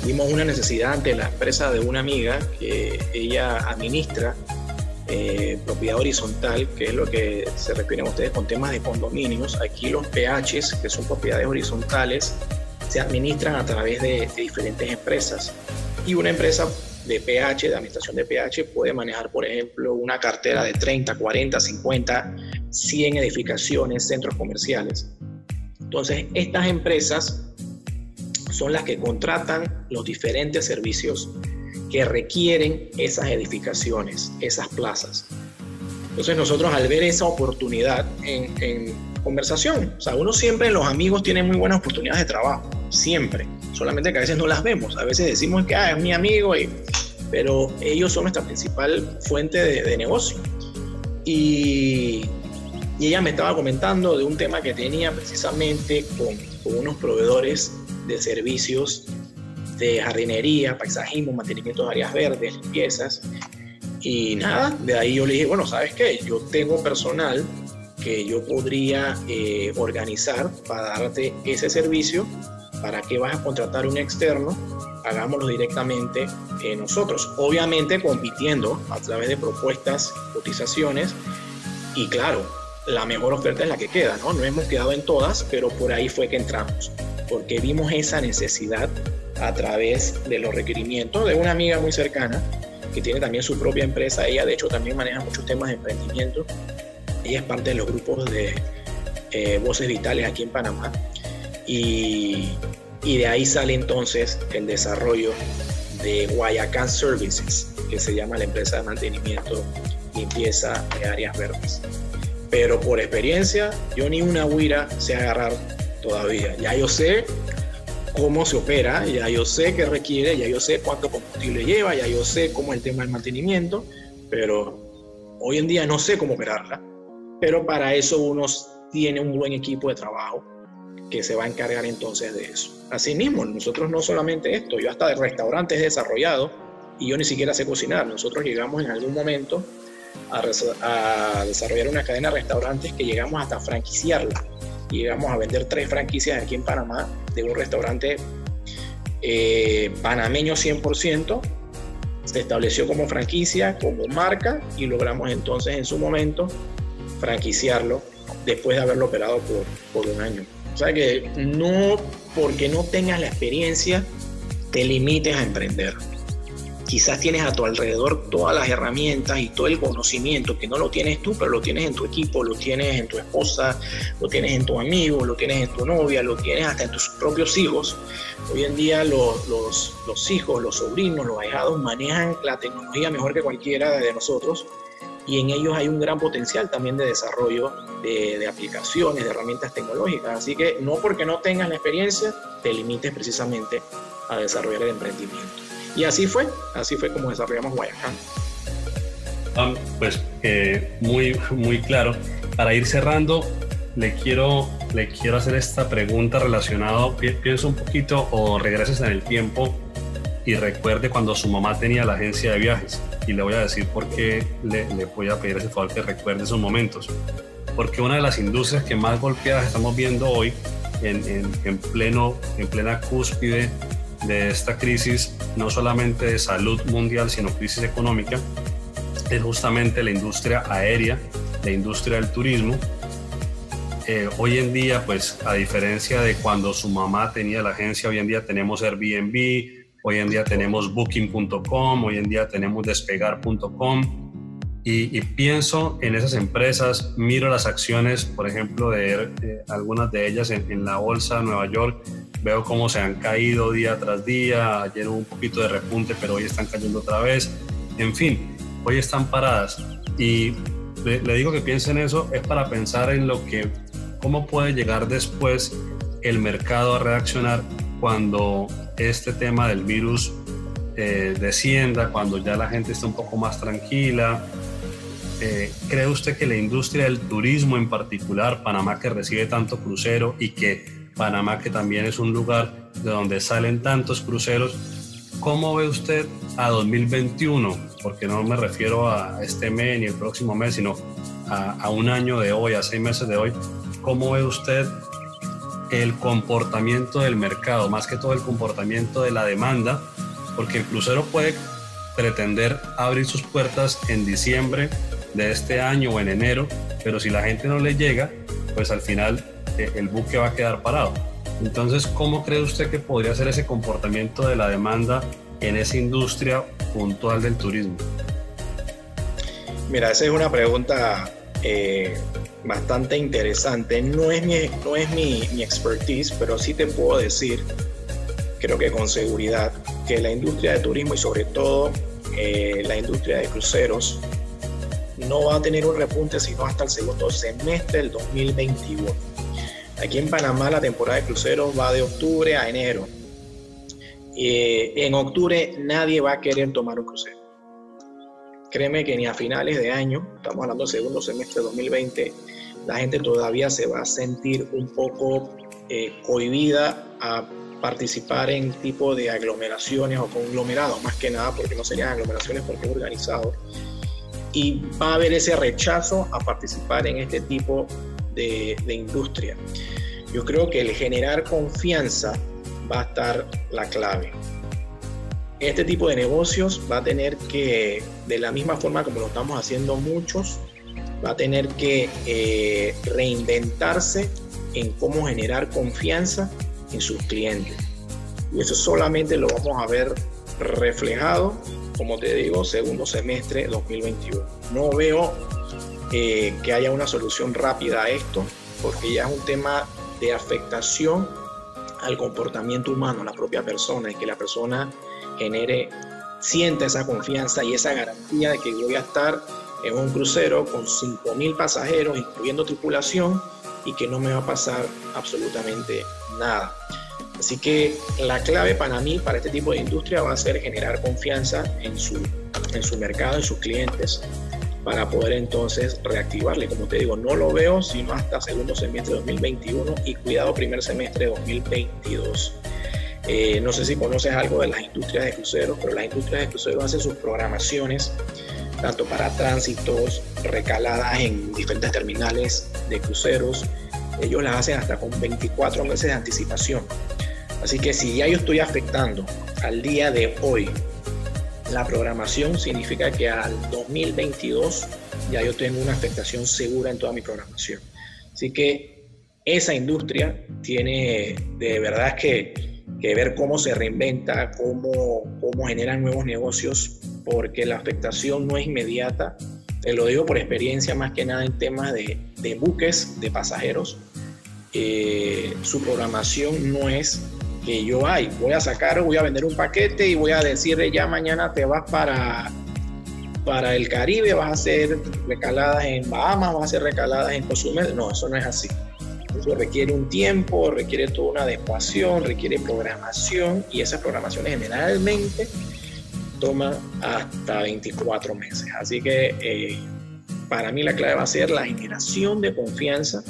Vimos una necesidad ante la empresa de una amiga que ella administra eh, propiedad horizontal, que es lo que se refieren ustedes con temas de condominios. Aquí los PHs, que son propiedades horizontales, se administran a través de diferentes empresas. Y una empresa de PH, de administración de PH, puede manejar, por ejemplo, una cartera de 30, 40, 50, 100 edificaciones, centros comerciales. Entonces, estas empresas son las que contratan los diferentes servicios que requieren esas edificaciones, esas plazas. Entonces nosotros al ver esa oportunidad en, conversación, o sea, uno siempre, los amigos tienen muy buenas oportunidades de trabajo, siempre, solamente que a veces no las vemos, a veces decimos que ah, es mi amigo, y, pero ellos son nuestra principal fuente de, negocio. Y, y, ella me estaba comentando de un tema que tenía precisamente con, con unos proveedores de servicios de jardinería, paisajismo, mantenimiento de áreas verdes, limpiezas. Y nada, de ahí yo le dije, bueno, ¿sabes qué? Yo tengo personal que yo podría eh, organizar para darte ese servicio. ¿Para qué vas a contratar un externo? Hagámoslo directamente eh, nosotros. Obviamente compitiendo a través de propuestas, cotizaciones. Y claro, la mejor oferta es la que queda, ¿no? No hemos quedado en todas, pero por ahí fue que entramos porque vimos esa necesidad a través de los requerimientos de una amiga muy cercana que tiene también su propia empresa. Ella de hecho también maneja muchos temas de emprendimiento. Ella es parte de los grupos de eh, Voces Vitales aquí en Panamá. Y, y de ahí sale entonces el desarrollo de Guayacán Services, que se llama la empresa de mantenimiento limpieza de áreas verdes. Pero por experiencia, yo ni una huira sé agarrar todavía. Ya yo sé cómo se opera, ya yo sé qué requiere, ya yo sé cuánto combustible lleva, ya yo sé cómo el tema del mantenimiento, pero hoy en día no sé cómo operarla. Pero para eso uno tiene un buen equipo de trabajo que se va a encargar entonces de eso. Asimismo, nosotros no solamente esto, yo hasta de restaurantes he desarrollado y yo ni siquiera sé cocinar. Nosotros llegamos en algún momento a, a desarrollar una cadena de restaurantes que llegamos hasta franquiciarla llegamos a vender tres franquicias aquí en Panamá de un restaurante eh, panameño 100%. Se estableció como franquicia, como marca y logramos entonces en su momento franquiciarlo después de haberlo operado por, por un año. O sea que no porque no tengas la experiencia te limites a emprender quizás tienes a tu alrededor todas las herramientas y todo el conocimiento que no lo tienes tú, pero lo tienes en tu equipo, lo tienes en tu esposa, lo tienes en tu amigo, lo tienes en tu novia, lo tienes hasta en tus propios hijos. Hoy en día los, hijos, los sobrinos, los ahijados manejan la tecnología mejor que cualquiera de nosotros y en ellos hay un gran potencial también de desarrollo de, de, aplicaciones, de herramientas tecnológicas. Así que no porque no tengas la experiencia, te limites precisamente a desarrollar el emprendimiento. Y así fue, así fue como desarrollamos Guayacán. pues eh, muy, muy claro. Para ir cerrando, le quiero, le quiero hacer esta pregunta relacionada, pienso un poquito o regreses en el tiempo y recuerde cuando su mamá tenía la agencia de viajes. Y le voy a decir por qué le, le voy a pedir ese favor que recuerde esos momentos. Porque una de las industrias que más golpeadas estamos viendo hoy, en, en, en, pleno, en plena cúspide de esta crisis, no solamente de salud mundial, sino crisis económica, es justamente la industria aérea, la industria del turismo. Eh, hoy en día, pues a diferencia de cuando su mamá tenía la agencia, hoy en día tenemos Airbnb, hoy en día tenemos booking.com, hoy en día tenemos despegar.com. Y, pienso en esas empresas, miro las acciones, por ejemplo, de, algunas de ellas en, la bolsa de Nueva York, veo cómo se han caído día tras día, ayer hubo un poquito de repunte, pero hoy están cayendo otra vez, en fin, hoy están paradas. Y le, le digo que piense en eso, es para pensar en lo que, cómo puede llegar después el mercado a reaccionar cuando este tema del virus eh, descienda, cuando ya la gente esté un poco más tranquila. Eh, ¿Cree usted que la industria del turismo en particular, Panamá que recibe tanto crucero y que Panamá que también es un lugar de donde salen tantos cruceros, ¿cómo ve usted a 2021? Porque no me refiero a este mes ni el próximo mes, sino a, un año de hoy, a seis meses de hoy. ¿Cómo ve usted el comportamiento del mercado, más que todo el comportamiento de la demanda, porque el crucero puede pretender abrir sus puertas en diciembre de este año o en enero, pero si la gente no le llega, pues al final el buque va a quedar parado. Entonces, ¿cómo cree usted que podría ser ese comportamiento de la demanda en esa industria puntual del turismo? Mira, esa es una pregunta eh, bastante interesante. No es, mi, no es mi, mi, expertise, pero sí te puedo decir, creo que con seguridad, que la industria de turismo y sobre todo eh, la industria de cruceros no va a tener un repunte sino hasta el segundo semestre del 2021. Aquí en Panamá la temporada de cruceros va de octubre a enero. Eh, en octubre nadie va a querer tomar un crucero. Créeme que ni a finales de año, estamos hablando del segundo semestre de 2020, la gente todavía se va a sentir un poco eh, cohibida a participar en tipo de aglomeraciones o conglomerados, más que nada porque no serían aglomeraciones porque es organizado. Y va a haber ese rechazo a participar en este tipo de, industria. Yo creo que el generar confianza va a estar la clave este tipo de negocios va a tener que, de la misma forma como lo estamos haciendo muchos, va a tener que eh, reinventarse en cómo generar confianza en sus clientes. Y eso solamente lo vamos a ver reflejado, como te digo, segundo semestre 2021. No veo eh, que haya una solución rápida a esto, porque ya es un tema de afectación al comportamiento humano, a la propia persona, y que la persona genere, sienta esa confianza y esa garantía de que voy a estar en un crucero con 5.000 pasajeros, incluyendo tripulación, y que no me va a pasar absolutamente nada. Así que la clave para mí, para este tipo de industria, va a ser generar confianza en su, en su mercado, en sus clientes, para poder entonces reactivarle. Como te digo, no lo veo sino hasta segundo semestre de 2021 y cuidado primer semestre de 2022. Eh, no sé si conoces algo de las industrias de cruceros, pero las industrias de cruceros hacen sus programaciones tanto para tránsitos, recaladas en diferentes terminales de cruceros. Ellos las hacen hasta con 24 meses de anticipación. Así que si ya yo estoy afectando al día de hoy la programación, significa que al 2022 ya yo tengo una afectación segura en toda mi programación. Así que esa industria tiene de verdad que que ver cómo se reinventa, cómo, cómo generan nuevos negocios, porque la afectación no es inmediata. Te lo digo por experiencia más que nada en temas de, de buques, de pasajeros. Eh, su programación no es que yo ay, voy a sacar, voy a vender un paquete y voy a decirle ya mañana te vas para, para el Caribe, vas a hacer recaladas en Bahamas, vas a hacer recaladas en Cozumel. No, eso no es así. Eso requiere un tiempo, requiere toda una adecuación, requiere programación y esas programaciones generalmente toman hasta 24 meses. Así que eh, para mí la clave va a ser la generación de confianza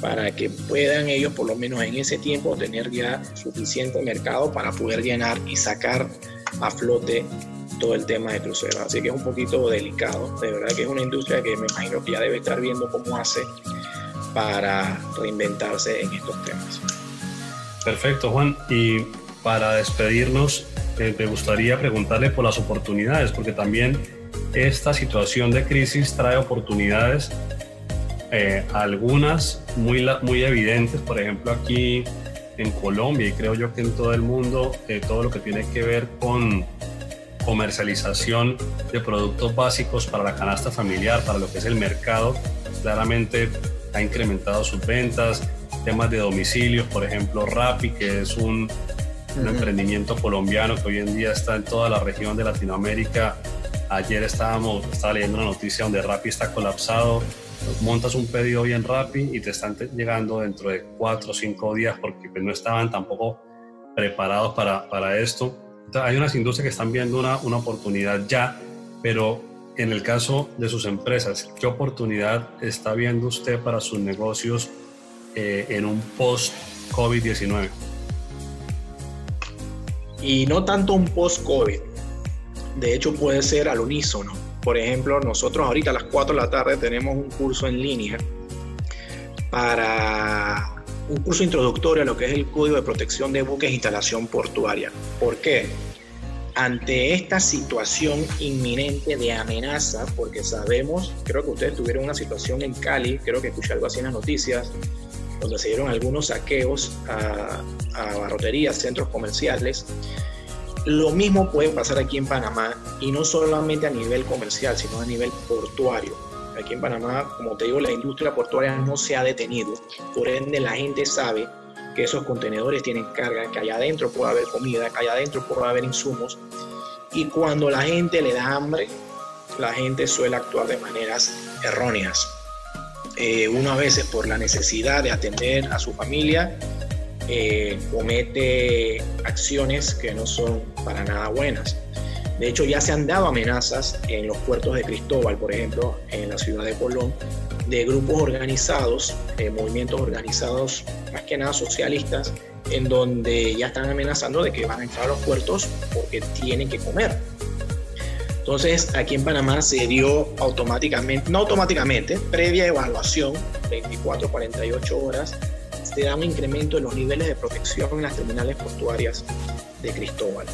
para que puedan ellos por lo menos en ese tiempo tener ya suficiente mercado para poder llenar y sacar a flote todo el tema de cruceros. Así que es un poquito delicado. De verdad que es una industria que me imagino que ya debe estar viendo cómo hace para reinventarse en estos temas. Perfecto, Juan. Y para despedirnos, eh, me gustaría preguntarle por las oportunidades, porque también esta situación de crisis trae oportunidades, eh, algunas muy, muy evidentes, por ejemplo aquí en Colombia y creo yo que en todo el mundo, eh, todo lo que tiene que ver con comercialización de productos básicos para la canasta familiar, para lo que es el mercado, claramente ha incrementado sus ventas, temas de domicilios, por ejemplo Rappi, que es un, emprendimiento colombiano que hoy en día está en toda la región de Latinoamérica. Ayer estábamos, estaba leyendo una noticia donde Rappi está colapsado, montas un pedido hoy en Rappi y te están llegando dentro de cuatro o cinco días porque pues, no estaban tampoco preparados para, para esto. hay unas industrias que están viendo una, una oportunidad ya, pero en el caso de sus empresas, ¿qué oportunidad está viendo usted para sus negocios eh, en un post-COVID-19? Y no tanto un post-COVID. De hecho, puede ser al unísono. Por ejemplo, nosotros ahorita a las 4 de la tarde tenemos un curso en línea para un curso introductorio a lo que es el Código de Protección de Buques e Instalación Portuaria. ¿Por qué? ante esta situación inminente de amenaza, porque sabemos, creo que ustedes tuvieron una situación en Cali, creo que escuché algo así en las noticias, donde se dieron algunos saqueos a, a barroterías, centros comerciales. Lo mismo puede pasar aquí en Panamá, y no solamente a nivel comercial, sino a nivel portuario. Aquí en Panamá, como te digo, la industria portuaria no se ha detenido, por ende la gente sabe que esos contenedores tienen carga, que allá adentro puede haber comida, que allá adentro puede haber insumos. Y cuando la gente le da hambre, la gente suele actuar de maneras erróneas. Eh, uno a veces por la necesidad de atender a su familia eh, comete acciones que no son para nada buenas. De hecho, ya se han dado amenazas en los puertos de Cristóbal, por ejemplo, en la ciudad de Colón, de grupos organizados, eh, movimientos organizados, más que nada socialistas, en donde ya están amenazando de que van a entrar a los puertos porque tienen que comer. Entonces, aquí en Panamá se dio automáticamente, no automáticamente, previa evaluación, 24, 48 horas, se da un incremento en los niveles de protección en las terminales portuarias de Cristóbal.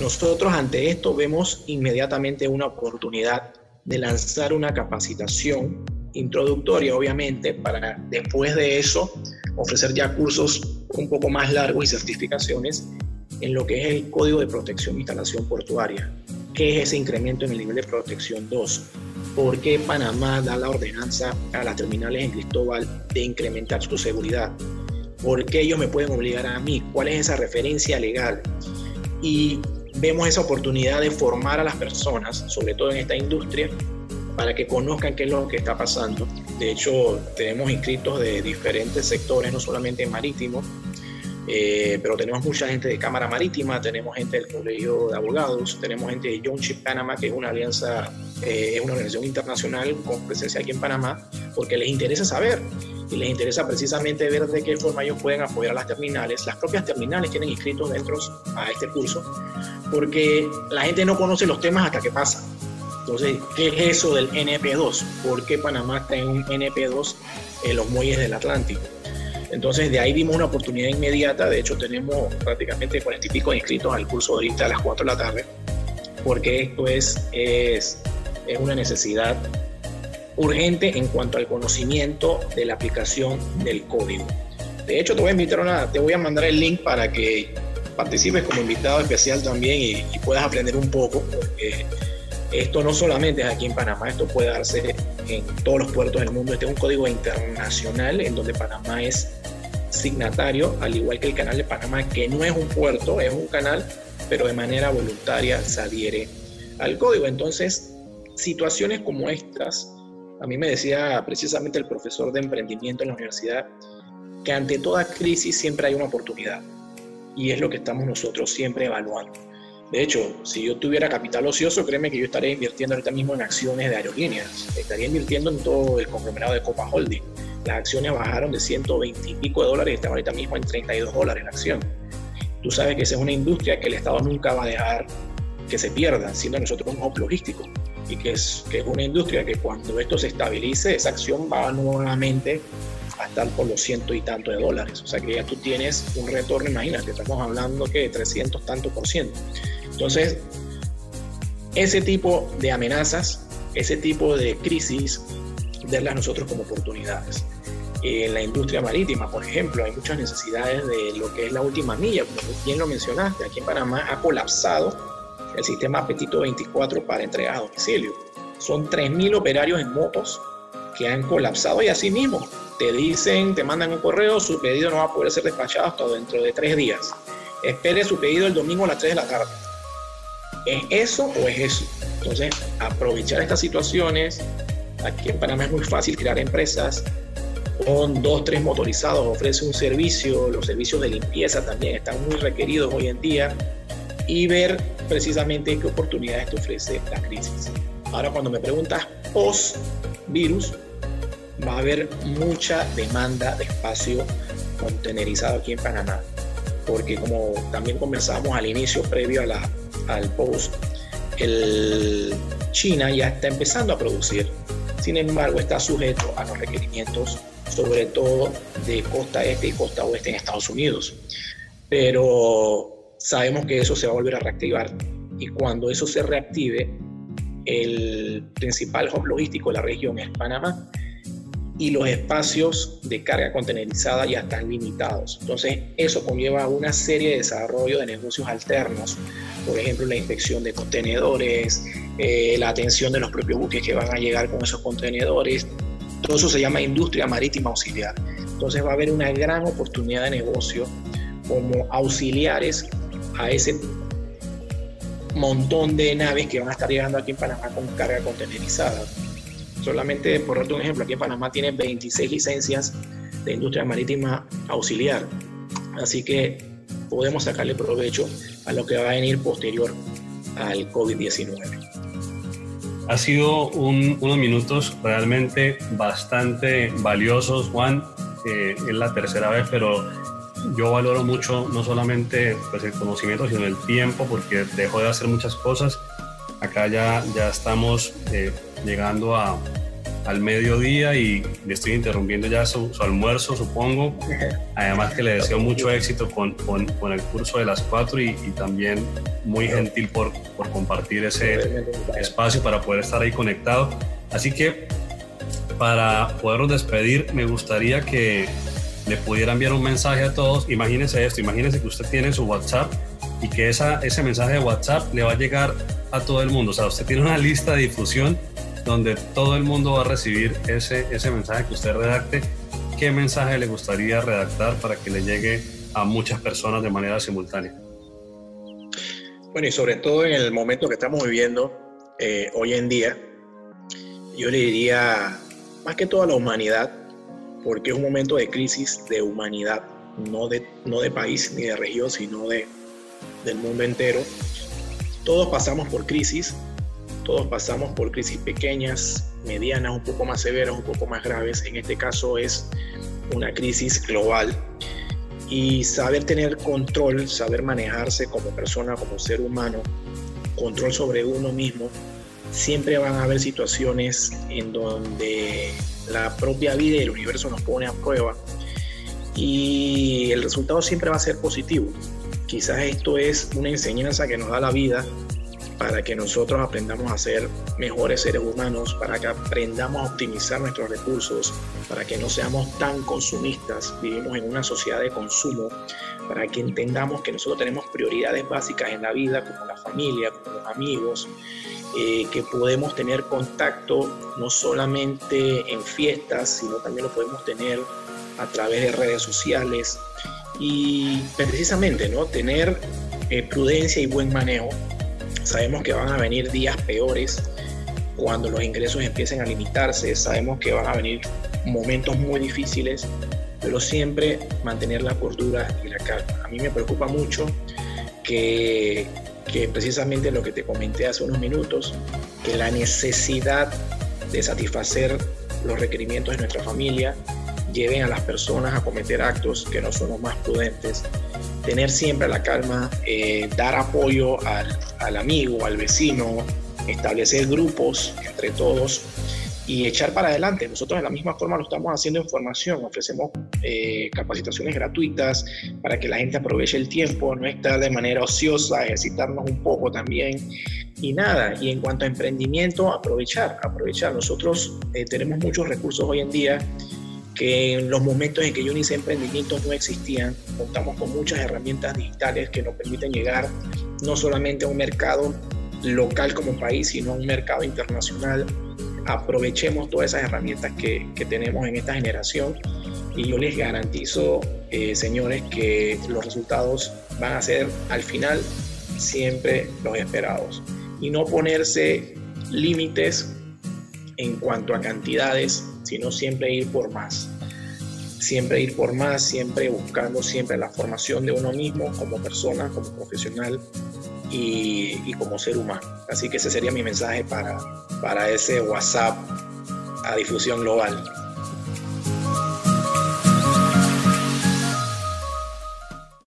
Nosotros ante esto vemos inmediatamente una oportunidad de lanzar una capacitación introductoria, obviamente, para después de eso ofrecer ya cursos un poco más largos y certificaciones en lo que es el Código de Protección e Instalación Portuaria. ¿Qué es ese incremento en el nivel de protección 2? ¿Por qué Panamá da la ordenanza a las terminales en Cristóbal de incrementar su seguridad? ¿Por qué ellos me pueden obligar a mí? ¿Cuál es esa referencia legal? Y vemos esa oportunidad de formar a las personas, sobre todo en esta industria, para que conozcan qué es lo que está pasando. De hecho, tenemos inscritos de diferentes sectores, no solamente marítimos, eh, pero tenemos mucha gente de Cámara Marítima, tenemos gente del Colegio de Abogados, tenemos gente de John Chip Panama, que es una alianza, eh, es una organización internacional con presencia aquí en Panamá, porque les interesa saber y les interesa precisamente ver de qué forma ellos pueden apoyar a las terminales. Las propias terminales tienen inscritos dentro a este curso, porque la gente no conoce los temas hasta que pasa. Entonces, ¿qué es eso del NP2? ¿Por qué Panamá está en un NP2 en los muelles del Atlántico? Entonces, de ahí vimos una oportunidad inmediata. De hecho, tenemos prácticamente 40 y pico inscritos al curso ahorita a las 4 de la tarde, porque esto es, es, es una necesidad urgente en cuanto al conocimiento de la aplicación del código. De hecho, te voy a invitar una, te voy a mandar el link para que participes como invitado especial también y, puedas aprender un poco, esto no solamente es aquí en Panamá, esto puede darse en todos los puertos del mundo. Este es un código internacional en donde Panamá es signatario, al igual que el canal de Panamá, que no es un puerto, es un canal, pero de manera voluntaria se adhiere al código. Entonces, situaciones como estas a mí me decía precisamente el profesor de emprendimiento en la universidad que ante toda crisis siempre hay una oportunidad y es lo que estamos nosotros siempre evaluando. De hecho, si yo tuviera capital ocioso, créeme que yo estaría invirtiendo ahorita mismo en acciones de aerolíneas, estaría invirtiendo en todo el conglomerado de Copa Holding. Las acciones bajaron de 120 y pico de dólares y están ahorita mismo en 32 dólares la acción. tú sabes que esa es una industria que el Estado nunca va a dejar que se pierda, siendo nosotros un hub logístico y que es, que es una industria que cuando esto se estabilice, esa acción va nuevamente a estar por los ciento y tanto de dólares. O sea que ya tú tienes un retorno, imagínate, estamos hablando que de 300 tanto por ciento. Entonces, ese tipo de amenazas, ese tipo de crisis, verlas nosotros como oportunidades. En la industria marítima, por ejemplo, hay muchas necesidades de lo que es la última milla, como bien lo mencionaste, aquí en Panamá ha colapsado el sistema Apetito 24 para entregas a domicilio. Son 3.000 operarios en motos que han colapsado y así mismo te dicen, te mandan un correo, su pedido no va a poder ser despachado hasta dentro de tres días. Espere su pedido el domingo a las 3 de la tarde. ¿Es eso o es eso? Entonces, aprovechar estas situaciones. Aquí en Panamá es muy fácil crear empresas con dos, tres motorizados, ofrece un servicio, los servicios de limpieza también están muy requeridos hoy en día y ver precisamente qué oportunidades te ofrece la crisis. Ahora, cuando me preguntas post-virus, va a haber mucha demanda de espacio contenerizado aquí en Panamá, porque como también conversábamos al inicio, previo a la, al post, el China ya está empezando a producir. Sin embargo, está sujeto a los requerimientos, sobre todo de costa este y costa oeste en Estados Unidos. Pero sabemos que eso se va a volver a reactivar y cuando eso se reactive, el principal hub logístico de la región es Panamá y los espacios de carga contenerizada ya están limitados. Entonces, eso conlleva una serie de desarrollo de negocios alternos, por ejemplo, la inspección de contenedores, eh, la atención de los propios buques que van a llegar con esos contenedores. Todo eso se llama industria marítima auxiliar. Entonces, va a haber una gran oportunidad de negocio como auxiliares a ese montón de naves que van a estar llegando aquí en Panamá con carga contenerizada. Solamente por darte un ejemplo, aquí en Panamá tiene 26 licencias de industria marítima auxiliar. Así que podemos sacarle provecho a lo que va a venir posterior al COVID-19. Ha sido unos minutos realmente bastante valiosos, Juan. Eh, es la tercera vez, pero yo valoro mucho no solamente pues, el conocimiento, sino el tiempo, porque dejo de hacer muchas cosas. Acá ya, ya estamos eh, llegando a, al mediodía y le estoy interrumpiendo ya su, almuerzo, supongo. Además que le deseo mucho éxito con, con, con el curso de las cuatro y, y también muy gentil por, por compartir ese espacio para poder estar ahí conectado. Así que para podernos despedir, me gustaría que le pudiera enviar un mensaje a todos. Imagínense esto, imagínense que usted tiene su WhatsApp y que esa, ese mensaje de WhatsApp le va a llegar a todo el mundo. O sea, usted tiene una lista de difusión donde todo el mundo va a recibir ese, ese mensaje que usted redacte. ¿Qué mensaje le gustaría redactar para que le llegue a muchas personas de manera simultánea? Bueno, y sobre todo en el momento que estamos viviendo eh, hoy en día, yo le diría más que toda la humanidad, porque es un momento de crisis de humanidad, no de, no de país ni de región, sino de, del mundo entero. Todos pasamos por crisis, todos pasamos por crisis pequeñas, medianas, un poco más severas, un poco más graves. En este caso es una crisis global. Y saber tener control, saber manejarse como persona, como ser humano, control sobre uno mismo, siempre van a haber situaciones en donde la propia vida y el universo nos pone a prueba y el resultado siempre va a ser positivo. Quizás esto es una enseñanza que nos da la vida para que nosotros aprendamos a ser mejores seres humanos, para que aprendamos a optimizar nuestros recursos, para que no seamos tan consumistas, vivimos en una sociedad de consumo, para que entendamos que nosotros tenemos prioridades básicas en la vida, como la familia, como los amigos, eh, que podemos tener contacto no solamente en fiestas, sino también lo podemos tener a través de redes sociales y precisamente ¿no? tener eh, prudencia y buen manejo. Sabemos que van a venir días peores cuando los ingresos empiecen a limitarse, sabemos que van a venir momentos muy difíciles, pero siempre mantener la cordura y la calma. A mí me preocupa mucho que que precisamente lo que te comenté hace unos minutos, que la necesidad de satisfacer los requerimientos de nuestra familia lleven a las personas a cometer actos que no son los más prudentes tener siempre la calma, eh, dar apoyo al, amigo, al vecino, establecer grupos entre todos y echar para adelante. Nosotros de la misma forma lo estamos haciendo en formación, ofrecemos eh, capacitaciones gratuitas para que la gente aproveche el tiempo, no estar de manera ociosa, ejercitarnos un poco también y nada. Y en cuanto a emprendimiento, aprovechar, aprovechar. Nosotros eh, tenemos muchos recursos hoy en día que en los momentos en que yo inicié emprendimientos no existían. Contamos con muchas herramientas digitales que nos permiten llegar no solamente a un mercado local como país, sino a un mercado internacional aprovechemos todas esas herramientas que, tenemos en esta generación y yo les garantizo, eh, señores, que los resultados van a ser al final siempre los esperados. Y no ponerse límites en cuanto a cantidades, sino siempre ir por más. Siempre ir por más, siempre buscando siempre la formación de uno mismo como persona, como profesional y, como ser humano. Así que ese sería mi mensaje para, para ese WhatsApp a difusión global.